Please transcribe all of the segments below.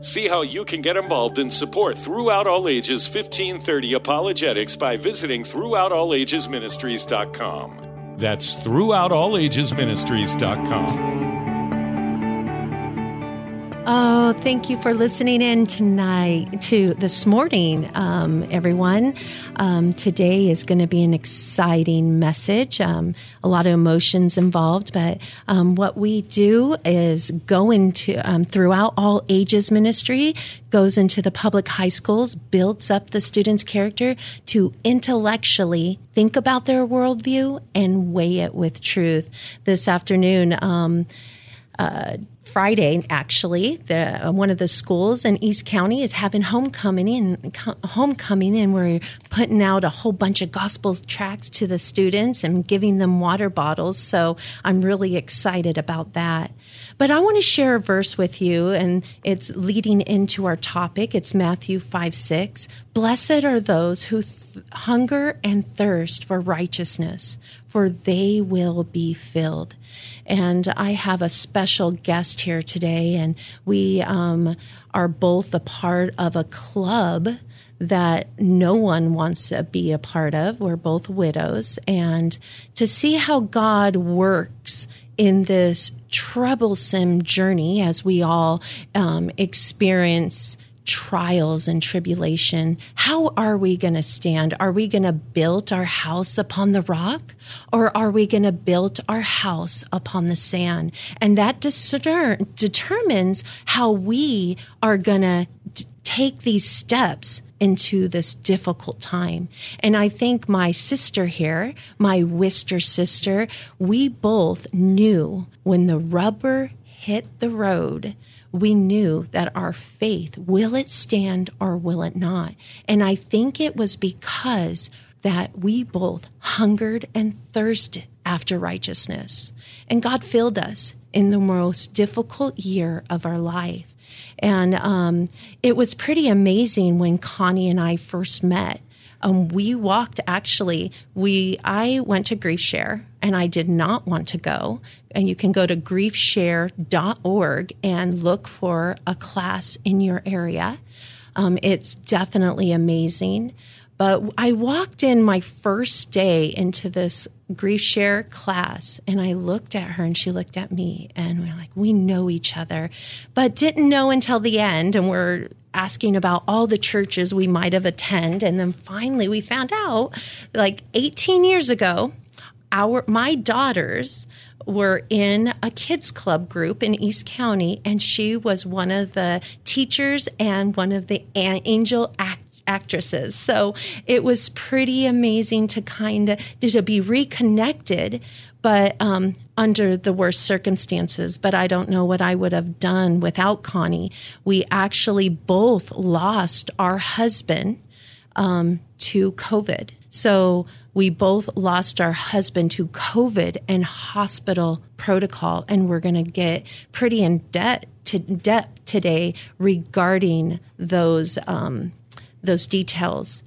See how you can get involved in support Throughout All Ages 1530 Apologetics by visiting throughoutallagesministries.com. That's throughoutallagesministries.com. Oh, thank you for listening in tonight to this morning, um, everyone. Um, today is going to be an exciting message. Um, a lot of emotions involved, but um, what we do is go into um, throughout all ages ministry, goes into the public high schools, builds up the student's character to intellectually think about their worldview and weigh it with truth. This afternoon, um, uh, Friday, actually, the, uh, one of the schools in East County is having homecoming, in co- homecoming, and we're putting out a whole bunch of gospel tracts to the students and giving them water bottles. So I'm really excited about that. But I want to share a verse with you, and it's leading into our topic. It's Matthew 5 6. Blessed are those who hunger and thirst for righteousness, for they will be filled. And I have a special guest here today, and we um, are both a part of a club that no one wants to be a part of. We're both widows. And to see how God works in this troublesome journey as we all um, experience trials and tribulation, how are we going to stand? Are we going to build our house upon the rock or are we going to build our house upon the sand? And that discer- determines how we are going to d- take these steps into this difficult time. And I think my sister here, my Wister sister, we both knew when the rubber hit the road we knew that our faith, will it stand or will it not? And I think it was because that we both hungered and thirsted after righteousness. And God filled us in the most difficult year of our life. And um, it was pretty amazing when Connie and I first met. Um, we walked actually, we I went to Grief Share and I did not want to go and you can go to griefshare.org and look for a class in your area. Um, it's definitely amazing. But I walked in my first day into this grief share class and I looked at her and she looked at me and we are like, we know each other, but didn't know until the end. And we're asking about all the churches we might have attended. And then finally we found out like 18 years ago, our, my daughters were in a kids club group in East County, and she was one of the teachers and one of the angel act- actresses. So it was pretty amazing to kind of to be reconnected, but um, under the worst circumstances. But I don't know what I would have done without Connie. We actually both lost our husband um, to COVID. So we both lost our husband to COVID and hospital protocol, and we're going to get pretty in debt to depth today regarding those um, those details.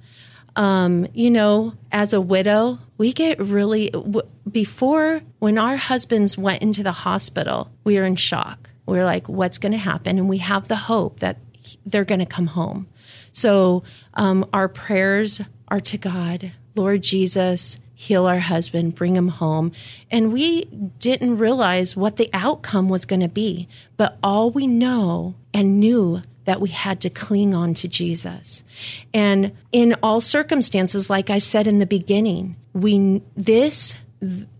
Um, you know, as a widow, we get really w- before when our husbands went into the hospital, we were in shock. We we're like, "What's going to happen?" And we have the hope that they're going to come home. So um, our prayers are to God Lord Jesus, heal our husband, bring him home. And we didn't realize what the outcome was going to be. But all we know and knew that we had to cling on to Jesus. And in all circumstances, like I said in the beginning, we, this,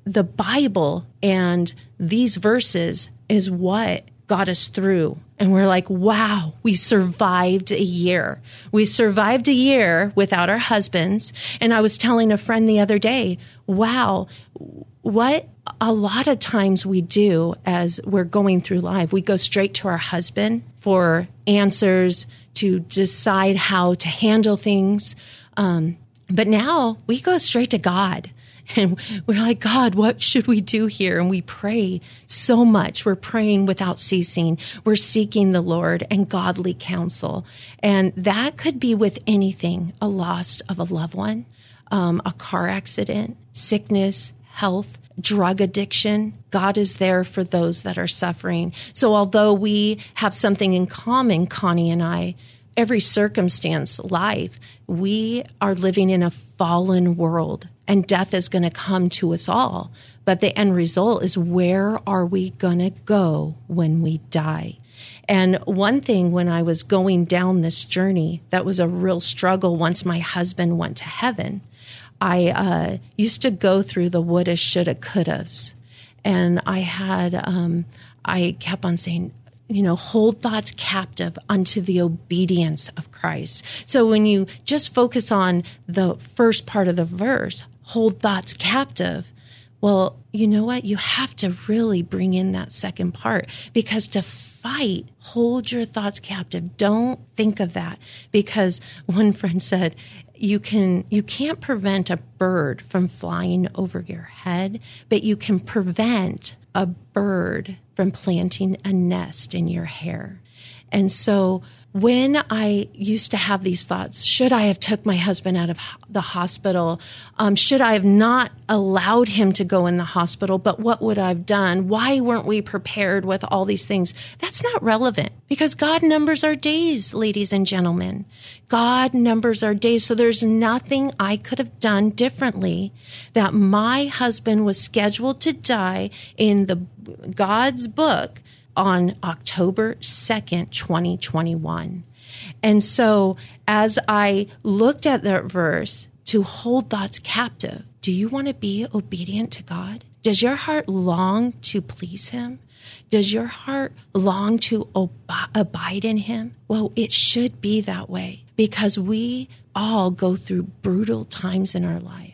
the Bible and these verses is what got us through. And we're like, wow, we survived a year. We survived a year without our husbands. And I was telling a friend the other day, wow, what a lot of times we do as we're going through life, we go straight to our husband for answers to decide how to handle things. Um, but now we go straight to God and we're like, God, what should we do here? And we pray so much. We're praying without ceasing. We're seeking the Lord and godly counsel. And that could be with anything a loss of a loved one, um, a car accident, sickness, health, drug addiction. God is there for those that are suffering. So although we have something in common, Connie and I, every circumstance, life, we are living in a fallen world and death is going to come to us all. But the end result is where are we going to go when we die? And one thing when I was going down this journey that was a real struggle once my husband went to heaven, I uh, used to go through the woulda, shoulda, couldas. And I had, um, I kept on saying, you know, hold thoughts captive unto the obedience of Christ. So when you just focus on the first part of the verse, hold thoughts captive, well, you know what? You have to really bring in that second part because to fight, hold your thoughts captive. Don't think of that because one friend said, you can you can't prevent a bird from flying over your head, but you can prevent a bird from planting a nest in your hair. And so when I used to have these thoughts, should I have took my husband out of the hospital? Um, should I have not allowed him to go in the hospital? But what would I have done? Why weren't we prepared with all these things? That's not relevant because God numbers our days, ladies and gentlemen. God numbers our days. So there's nothing I could have done differently that my husband was scheduled to die in the God's book on October 2nd, 2021. And so as I looked at that verse to hold thoughts captive, do you want to be obedient to God? Does your heart long to please Him? Does your heart long to ob- abide in Him? Well, it should be that way because we all go through brutal times in our life.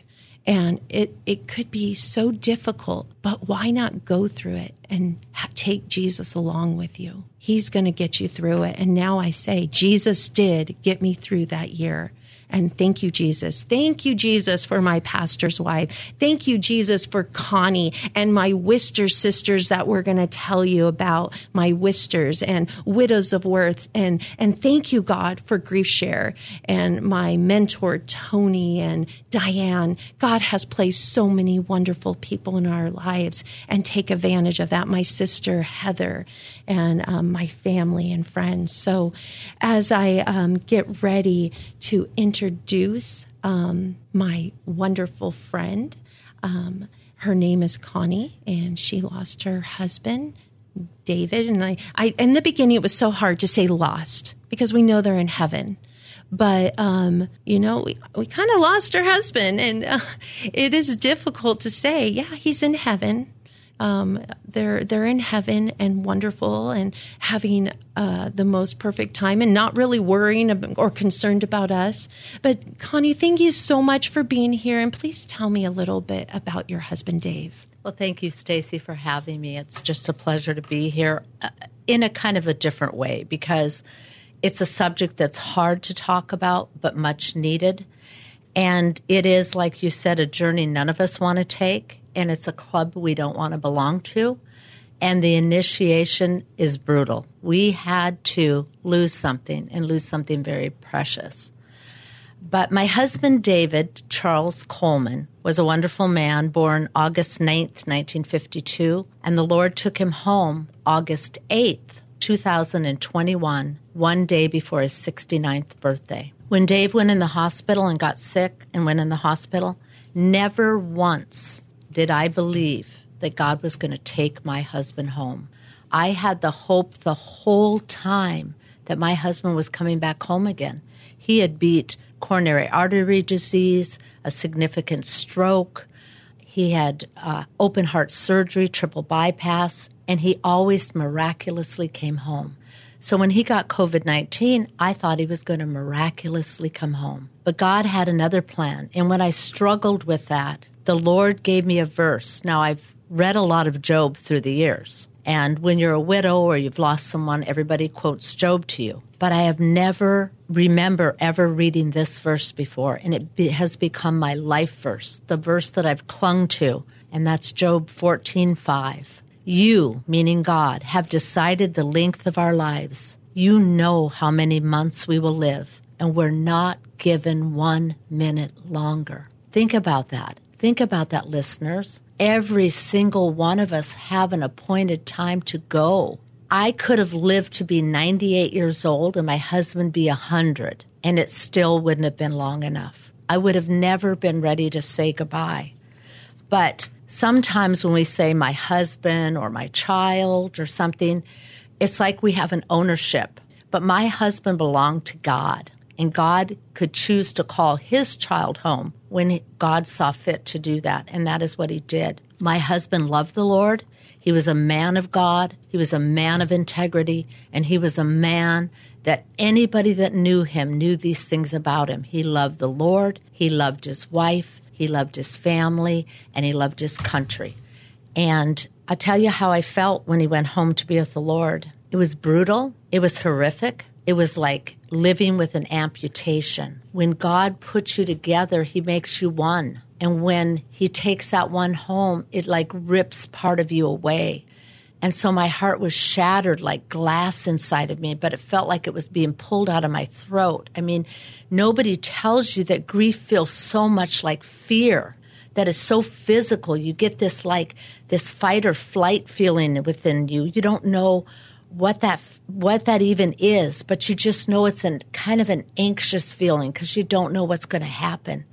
And it, it could be so difficult, but why not go through it and ha- take Jesus along with you? He's going to get you through it. And now I say, Jesus did get me through that year. And thank you, Jesus. Thank you, Jesus, for my pastor's wife. Thank you, Jesus, for Connie and my Wister sisters that we're going to tell you about my Wisters and Widows of Worth. And, and thank you, God, for Grief Share and my mentor, Tony and Diane. God has placed so many wonderful people in our lives and take advantage of that. My sister, Heather, and um, my family and friends. So as I um, get ready to introduce um, my wonderful friend, um, her name is Connie, and she lost her husband. David. And I, I, in the beginning, it was so hard to say lost because we know they're in heaven. But um, you know we, we kind of lost her husband and uh, it is difficult to say yeah he's in heaven um, they're they're in heaven and wonderful and having uh, the most perfect time and not really worrying or concerned about us. But Connie, thank you so much for being here, and please tell me a little bit about your husband, Dave. Well, thank you, Stacy, for having me. It's just a pleasure to be here uh, in a kind of a different way because it's a subject that's hard to talk about but much needed. And it is, like you said, a journey none of us want to take and it's a club we don't want to belong to. And the initiation is brutal. We had to lose something and lose something very precious. But my husband, David Charles Coleman, was a wonderful man born August 9th, 1952, and the Lord took him home August 8th, 2021, one day before his 69th birthday. When Dave went in the hospital and got sick and went in the hospital, never once did I believe that God was going to take my husband home. I had the hope the whole time that my husband was coming back home again. He had beat coronary artery disease, a significant stroke. He had uh, open heart surgery, triple bypass, and he always miraculously came home. So when he got COVID 19, I thought he was going to miraculously come home. But God had another plan. And when I struggled with that, the Lord gave me a verse. Now, I've read a lot of Job through the years. And when you're a widow or you've lost someone, everybody quotes Job to you. But I have never remember ever reading this verse before, and it be, has become my life verse, the verse that I've clung to, and that's Job 14:5. You, meaning God, have decided the length of our lives. You know how many months we will live, and we're not given one minute longer. Think about that. Think about that, listeners every single one of us have an appointed time to go. I could have lived to be 98 years old and my husband be 100, and it still wouldn't have been long enough. I would have never been ready to say goodbye. But sometimes when we say my husband or my child or something, it's like we have an ownership. But my husband belonged to God, and God could choose to call his child home when God saw fit to do that, and that is what he did. My husband loved the Lord. He was a man of God. He was a man of integrity, and he was a man that anybody that knew him knew these things about him. He loved the Lord, he loved his wife, he loved his family, and he loved his country. And i tell you how I felt when he went home to be with the Lord. It was brutal, it was horrific, it was like living with an amputation. When God puts you together, He makes you one. And when He takes that one home, it like rips part of you away. And so my heart was shattered like glass inside of me, but it felt like it was being pulled out of my throat. I mean, nobody tells you that grief feels so much like fear, that is so physical. You get this like this fight or flight feeling within you. You don't know what that what that even is, but you just know it's an kind of an anxious feeling because you don't know what's going to happen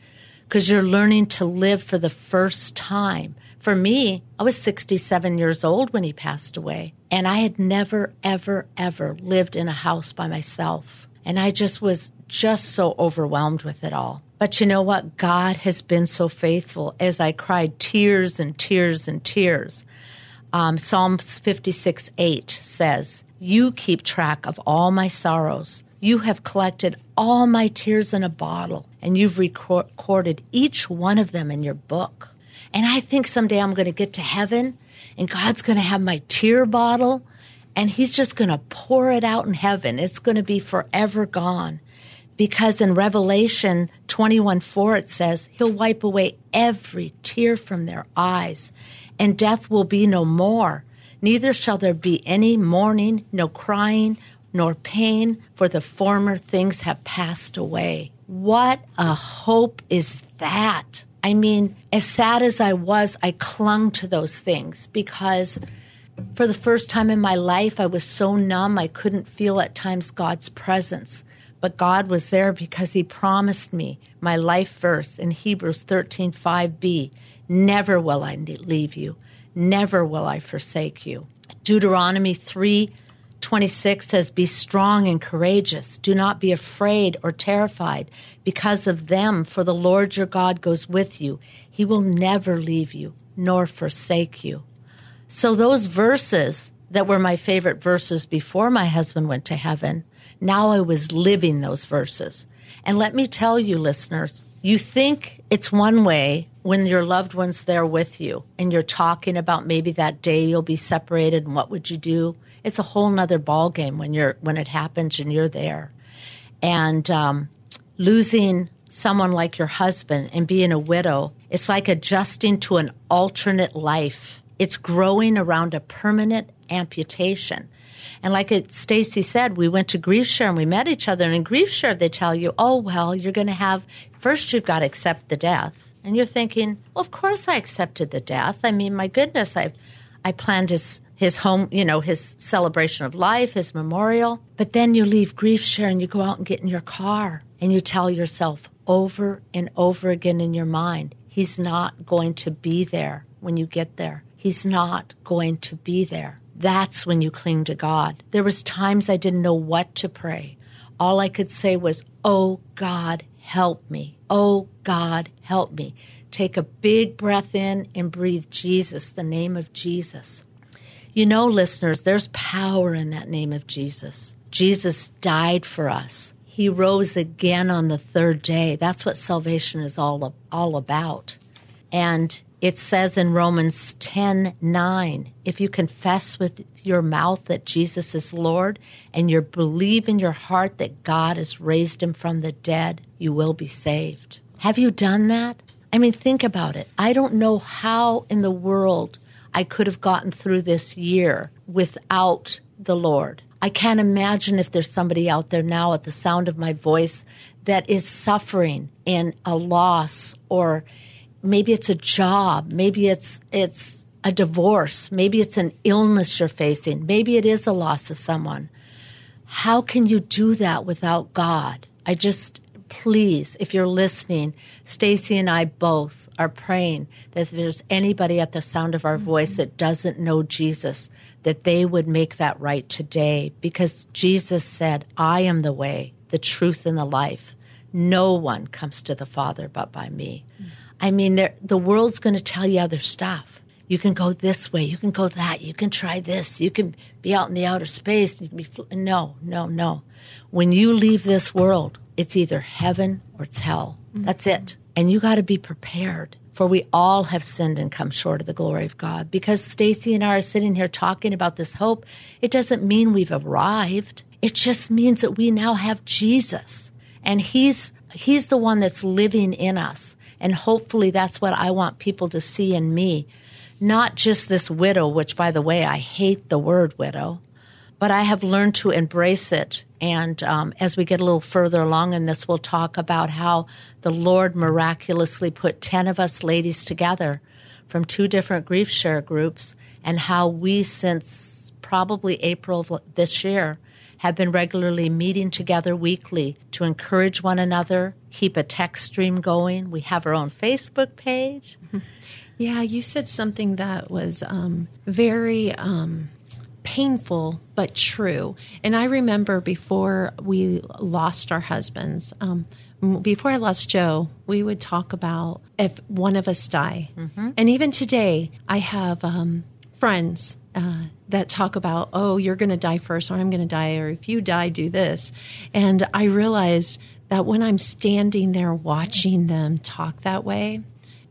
because you're learning to live for the first time. For me, I was 67 years old when he passed away, and I had never ever ever lived in a house by myself. And I just was just so overwhelmed with it all. But you know what? God has been so faithful as I cried tears and tears and tears. Um, Psalms 56 8 says, You keep track of all my sorrows. You have collected all my tears in a bottle, and you've recorded each one of them in your book. And I think someday I'm going to get to heaven, and God's going to have my tear bottle, and He's just going to pour it out in heaven. It's going to be forever gone. Because in Revelation 21 4, it says, He'll wipe away every tear from their eyes and death will be no more. Neither shall there be any mourning, no crying, nor pain, for the former things have passed away. What a hope is that! I mean, as sad as I was, I clung to those things because for the first time in my life, I was so numb I couldn't feel at times God's presence. But God was there because He promised me my life verse in Hebrews 13 5b Never will I leave you. Never will I forsake you. Deuteronomy 3 26 says, Be strong and courageous. Do not be afraid or terrified because of them, for the Lord your God goes with you. He will never leave you nor forsake you. So, those verses that were my favorite verses before my husband went to heaven, now I was living those verses. And let me tell you, listeners, you think it's one way when your loved one's there with you and you're talking about maybe that day you'll be separated and what would you do. It's a whole nother ball game when you're when it happens and you're there. And um, losing someone like your husband and being a widow, it's like adjusting to an alternate life. It's growing around a permanent amputation. And like Stacy said, we went to Grief Share and we met each other. And in Grief Share, they tell you, oh, well, you're going to have, first you've got to accept the death. And you're thinking, well, of course I accepted the death. I mean, my goodness, I've, I planned his, his home, you know, his celebration of life, his memorial. But then you leave Grief Share and you go out and get in your car and you tell yourself over and over again in your mind, he's not going to be there when you get there. He's not going to be there. That's when you cling to God. There was times I didn't know what to pray. All I could say was, "Oh God, help me. Oh God, help me." Take a big breath in and breathe Jesus, the name of Jesus. You know, listeners, there's power in that name of Jesus. Jesus died for us. He rose again on the third day. That's what salvation is all, all about. And it says in Romans 10 9, if you confess with your mouth that Jesus is Lord and you believe in your heart that God has raised him from the dead, you will be saved. Have you done that? I mean, think about it. I don't know how in the world I could have gotten through this year without the Lord. I can't imagine if there's somebody out there now at the sound of my voice that is suffering in a loss or maybe it's a job, maybe it's it's a divorce, maybe it's an illness you're facing, maybe it is a loss of someone. How can you do that without God? I just please, if you're listening, Stacy and I both are praying that if there's anybody at the sound of our voice that doesn't know Jesus, that they would make that right today because Jesus said, I am the way, the truth, and the life. No one comes to the Father but by me. Mm-hmm. I mean, the world's going to tell you other stuff. You can go this way, you can go that, you can try this, you can be out in the outer space. You can be no, no, no. When you leave this world, it's either heaven or it's hell. Mm-hmm. That's it. And you got to be prepared. For we all have sinned and come short of the glory of God. Because Stacy and I are sitting here talking about this hope, it doesn't mean we've arrived. It just means that we now have Jesus. And he's he's the one that's living in us. And hopefully that's what I want people to see in me. Not just this widow, which by the way, I hate the word widow but I have learned to embrace it. And um, as we get a little further along in this, we'll talk about how the Lord miraculously put 10 of us ladies together from two different grief share groups, and how we, since probably April of this year, have been regularly meeting together weekly to encourage one another, keep a text stream going. We have our own Facebook page. Yeah, you said something that was um, very um, painful but true. And I remember before we lost our husbands, um, before I lost Joe, we would talk about if one of us die. Mm-hmm. And even today, I have um, friends uh, that talk about, oh, you're going to die first, or I'm going to die, or if you die, do this. And I realized that when I'm standing there watching them talk that way,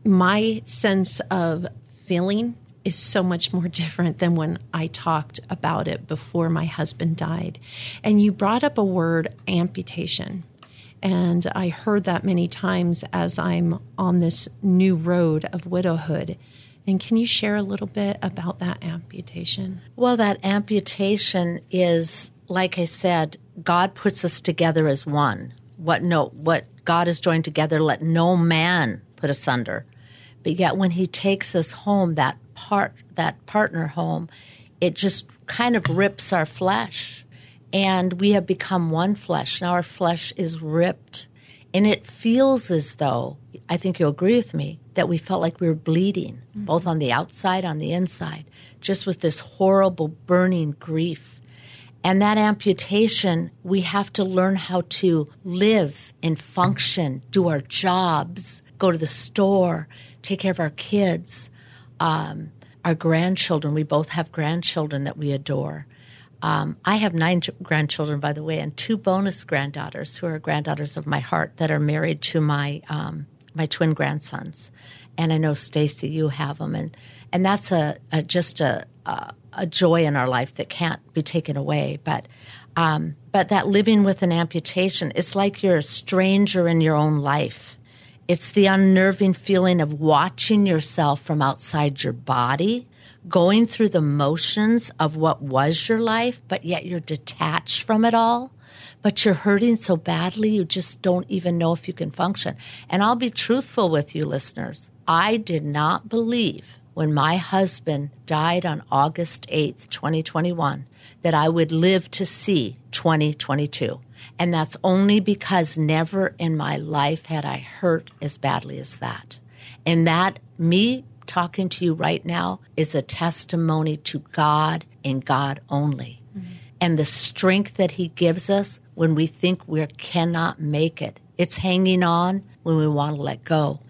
my sense of feeling is so much more different than when I talked about it before my husband died. And you brought up a word amputation. And I heard that many times as I'm on this new road of widowhood. And can you share a little bit about that amputation? Well, that amputation is, like I said, God puts us together as one. What no, what God has joined together, let no man put asunder. But yet, when He takes us home, that part that partner home, it just kind of rips our flesh. And we have become one flesh. Now our flesh is ripped. And it feels as though, I think you'll agree with me, that we felt like we were bleeding, mm-hmm. both on the outside, on the inside, just with this horrible burning grief. And that amputation, we have to learn how to live and function, do our jobs, go to the store, take care of our kids, um, our grandchildren. We both have grandchildren that we adore. Um, I have nine ch- grandchildren, by the way, and two bonus granddaughters who are granddaughters of my heart that are married to my um, my twin grandsons. And I know Stacy, you have them, and and that's a, a just a, a, a joy in our life that can't be taken away. But um, but that living with an amputation, it's like you're a stranger in your own life. It's the unnerving feeling of watching yourself from outside your body, going through the motions of what was your life, but yet you're detached from it all. But you're hurting so badly, you just don't even know if you can function. And I'll be truthful with you, listeners. I did not believe when my husband died on August 8th, 2021, that I would live to see 2022. And that's only because never in my life had I hurt as badly as that. And that, me talking to you right now is a testimony to God and God only. Mm-hmm. And the strength that He gives us when we think we cannot make it. It's hanging on when we want to let go.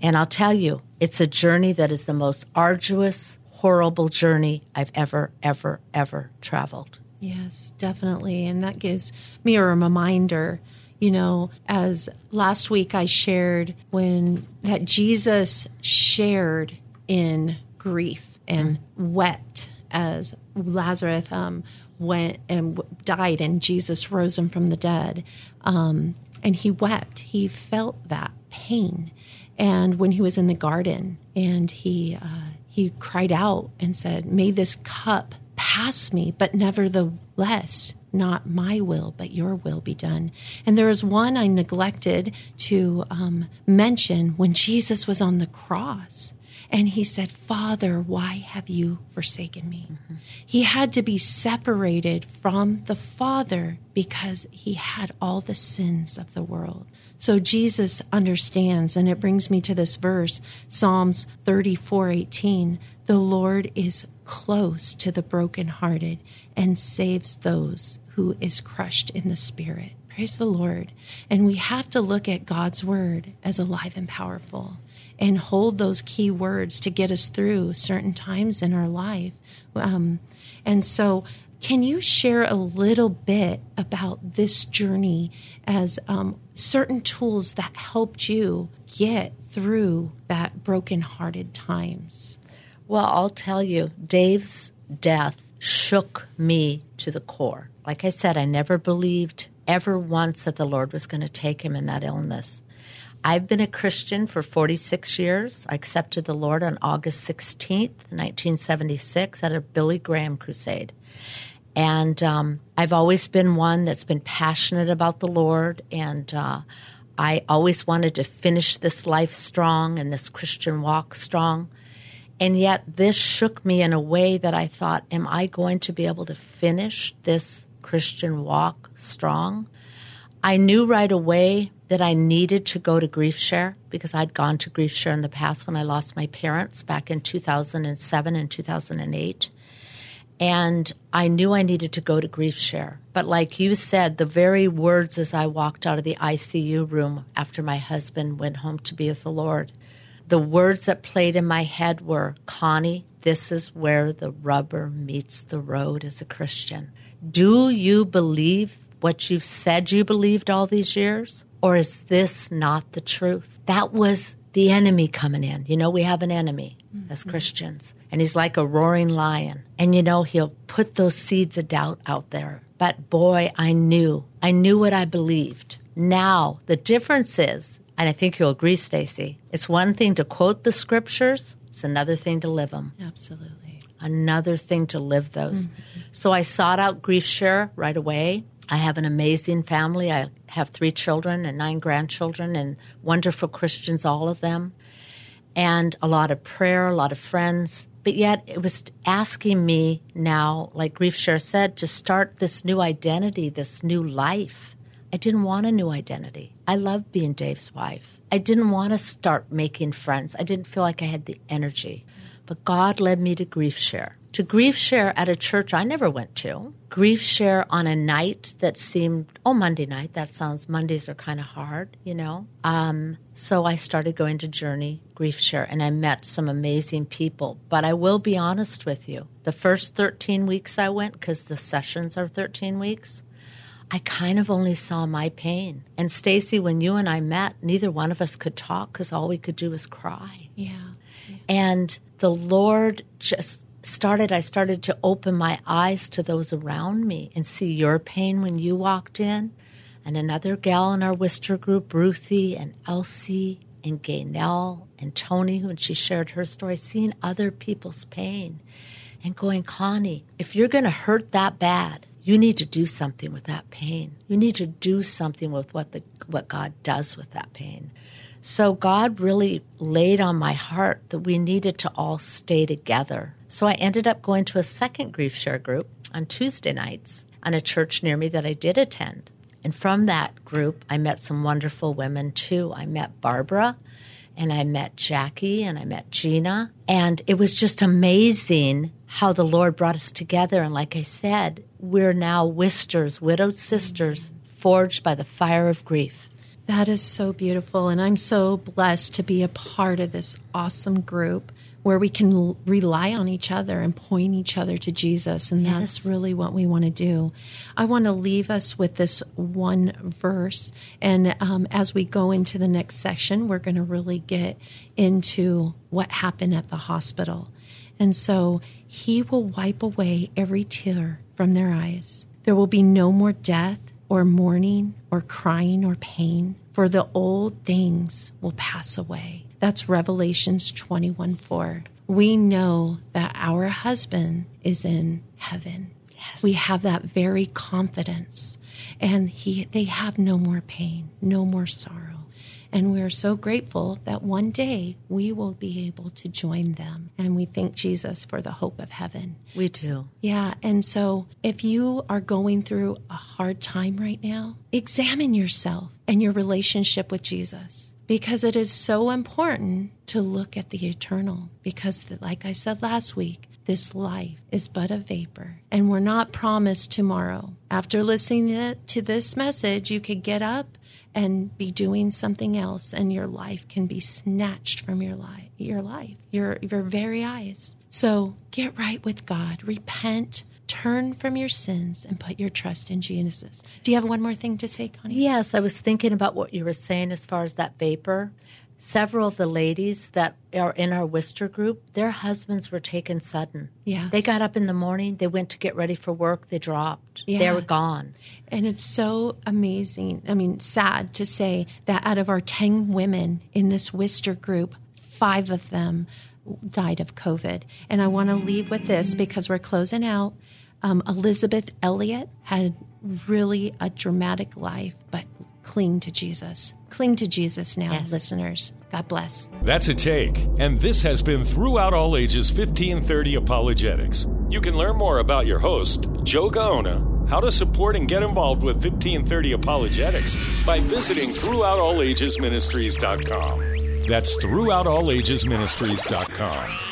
And I'll tell you, it's a journey that is the most arduous, horrible journey I've ever, ever, ever traveled. Yes, definitely. And that gives me a reminder, you know, as last week I shared when that Jesus shared in grief and wept as Lazarus um, went and died and Jesus rose him from the dead. Um, and he wept. He felt that pain. And when he was in the garden and he, uh, he cried out and said, May this cup pass me, but nevertheless, not my will, but your will be done. And there is one I neglected to um, mention when Jesus was on the cross. And he said, Father, why have you forsaken me? Mm-hmm. He had to be separated from the Father because he had all the sins of the world. So Jesus understands, and it brings me to this verse, Psalms 34 18. The Lord is close to the brokenhearted and saves those who is crushed in the spirit. Praise the Lord. And we have to look at God's word as alive and powerful and hold those key words to get us through certain times in our life. Um, and so can you share a little bit about this journey as um, certain tools that helped you get through that broken-hearted times? Well, I'll tell you, Dave's death shook me to the core. Like I said, I never believed ever once that the Lord was going to take him in that illness. I've been a Christian for 46 years. I accepted the Lord on August 16th, 1976, at a Billy Graham crusade. And um, I've always been one that's been passionate about the Lord, and uh, I always wanted to finish this life strong and this Christian walk strong. And yet, this shook me in a way that I thought, Am I going to be able to finish this Christian walk strong? I knew right away that I needed to go to Grief Share because I'd gone to Grief Share in the past when I lost my parents back in 2007 and 2008. And I knew I needed to go to Grief Share. But like you said, the very words as I walked out of the ICU room after my husband went home to be with the Lord, the words that played in my head were Connie, this is where the rubber meets the road as a Christian. Do you believe what you've said you believed all these years? Or is this not the truth? That was the enemy coming in. You know, we have an enemy mm-hmm. as Christians and he's like a roaring lion. And you know, he'll put those seeds of doubt out there. But boy, I knew. I knew what I believed. Now, the difference is, and I think you'll agree, Stacy, it's one thing to quote the scriptures, it's another thing to live them. Absolutely. Another thing to live those. Mm-hmm. So I sought out Grief Share right away. I have an amazing family. I have three children and nine grandchildren and wonderful Christians, all of them, and a lot of prayer, a lot of friends but yet it was asking me now, like Grief Share said, to start this new identity, this new life. I didn't want a new identity. I loved being Dave's wife. I didn't want to start making friends. I didn't feel like I had the energy. But God led me to Grief Share to grief share at a church I never went to, grief share on a night that seemed, oh, Monday night, that sounds, Mondays are kind of hard, you know? Um, so I started going to Journey Grief Share and I met some amazing people. But I will be honest with you, the first 13 weeks I went, because the sessions are 13 weeks, I kind of only saw my pain. And Stacy, when you and I met, neither one of us could talk because all we could do was cry. Yeah. yeah. And the Lord just started I started to open my eyes to those around me and see your pain when you walked in, and another gal in our Wister group, Ruthie and Elsie and Gaynell and Tony, when she shared her story, seeing other people's pain and going, Connie, if you're going to hurt that bad, you need to do something with that pain. You need to do something with what the what God does with that pain. So God really laid on my heart that we needed to all stay together so I ended up going to a second grief share group on Tuesday nights on a church near me that I did attend. And from that group, I met some wonderful women too. I met Barbara and I met Jackie and I met Gina. And it was just amazing how the Lord brought us together. And like I said, we're now Wisters, widowed sisters, forged by the fire of grief. That is so beautiful. And I'm so blessed to be a part of this awesome group where we can l- rely on each other and point each other to Jesus. And Yes. that's really what we want to do. I want to leave us with this one verse. And um, as we go into the next section, we're going to really get into what happened at the hospital. And so he will wipe away every tear from their eyes. There will be no more death or mourning or crying or pain, for the old things will pass away. That's Revelations 21 4. We know that our husband is in heaven. Yes. We have that very confidence. And he they have no more pain, no more sorrow. And we are so grateful that one day we will be able to join them. And we thank Jesus for the hope of heaven. We do. Yeah. And so if you are going through a hard time right now, examine yourself and your relationship with Jesus because it is so important to look at the eternal. Because, like I said last week, this life is but a vapor and we're not promised tomorrow. After listening to this message, you could get up and be doing something else and your life can be snatched from your life your life your your very eyes. So get right with god. Repent. Turn from your sins and put your trust in jesus. Do you have one more thing to say connie Yes, I was thinking about what you were saying as far as that vapor. Several of the ladies that are in our Wister group, their husbands were taken sudden. Yeah, They got up in the morning, they went to get ready for work, they dropped. Yeah. They were gone. And it's so amazing, I mean, sad to say that out of our 10 women in this Wister group, five of them died of COVID. And I want to leave with this because we're closing out. Um, Elisabeth Elliot had really a dramatic life, but cling to Jesus. Cling to Jesus now, Yes. listeners. God bless. That's a take. And this has been Throughout All Ages 1530 Apologetics. You can learn more about your host, Joe Gaona, how to support and get involved with 1530 Apologetics by visiting throughoutallagesministries.com. That's throughoutallagesministries.com.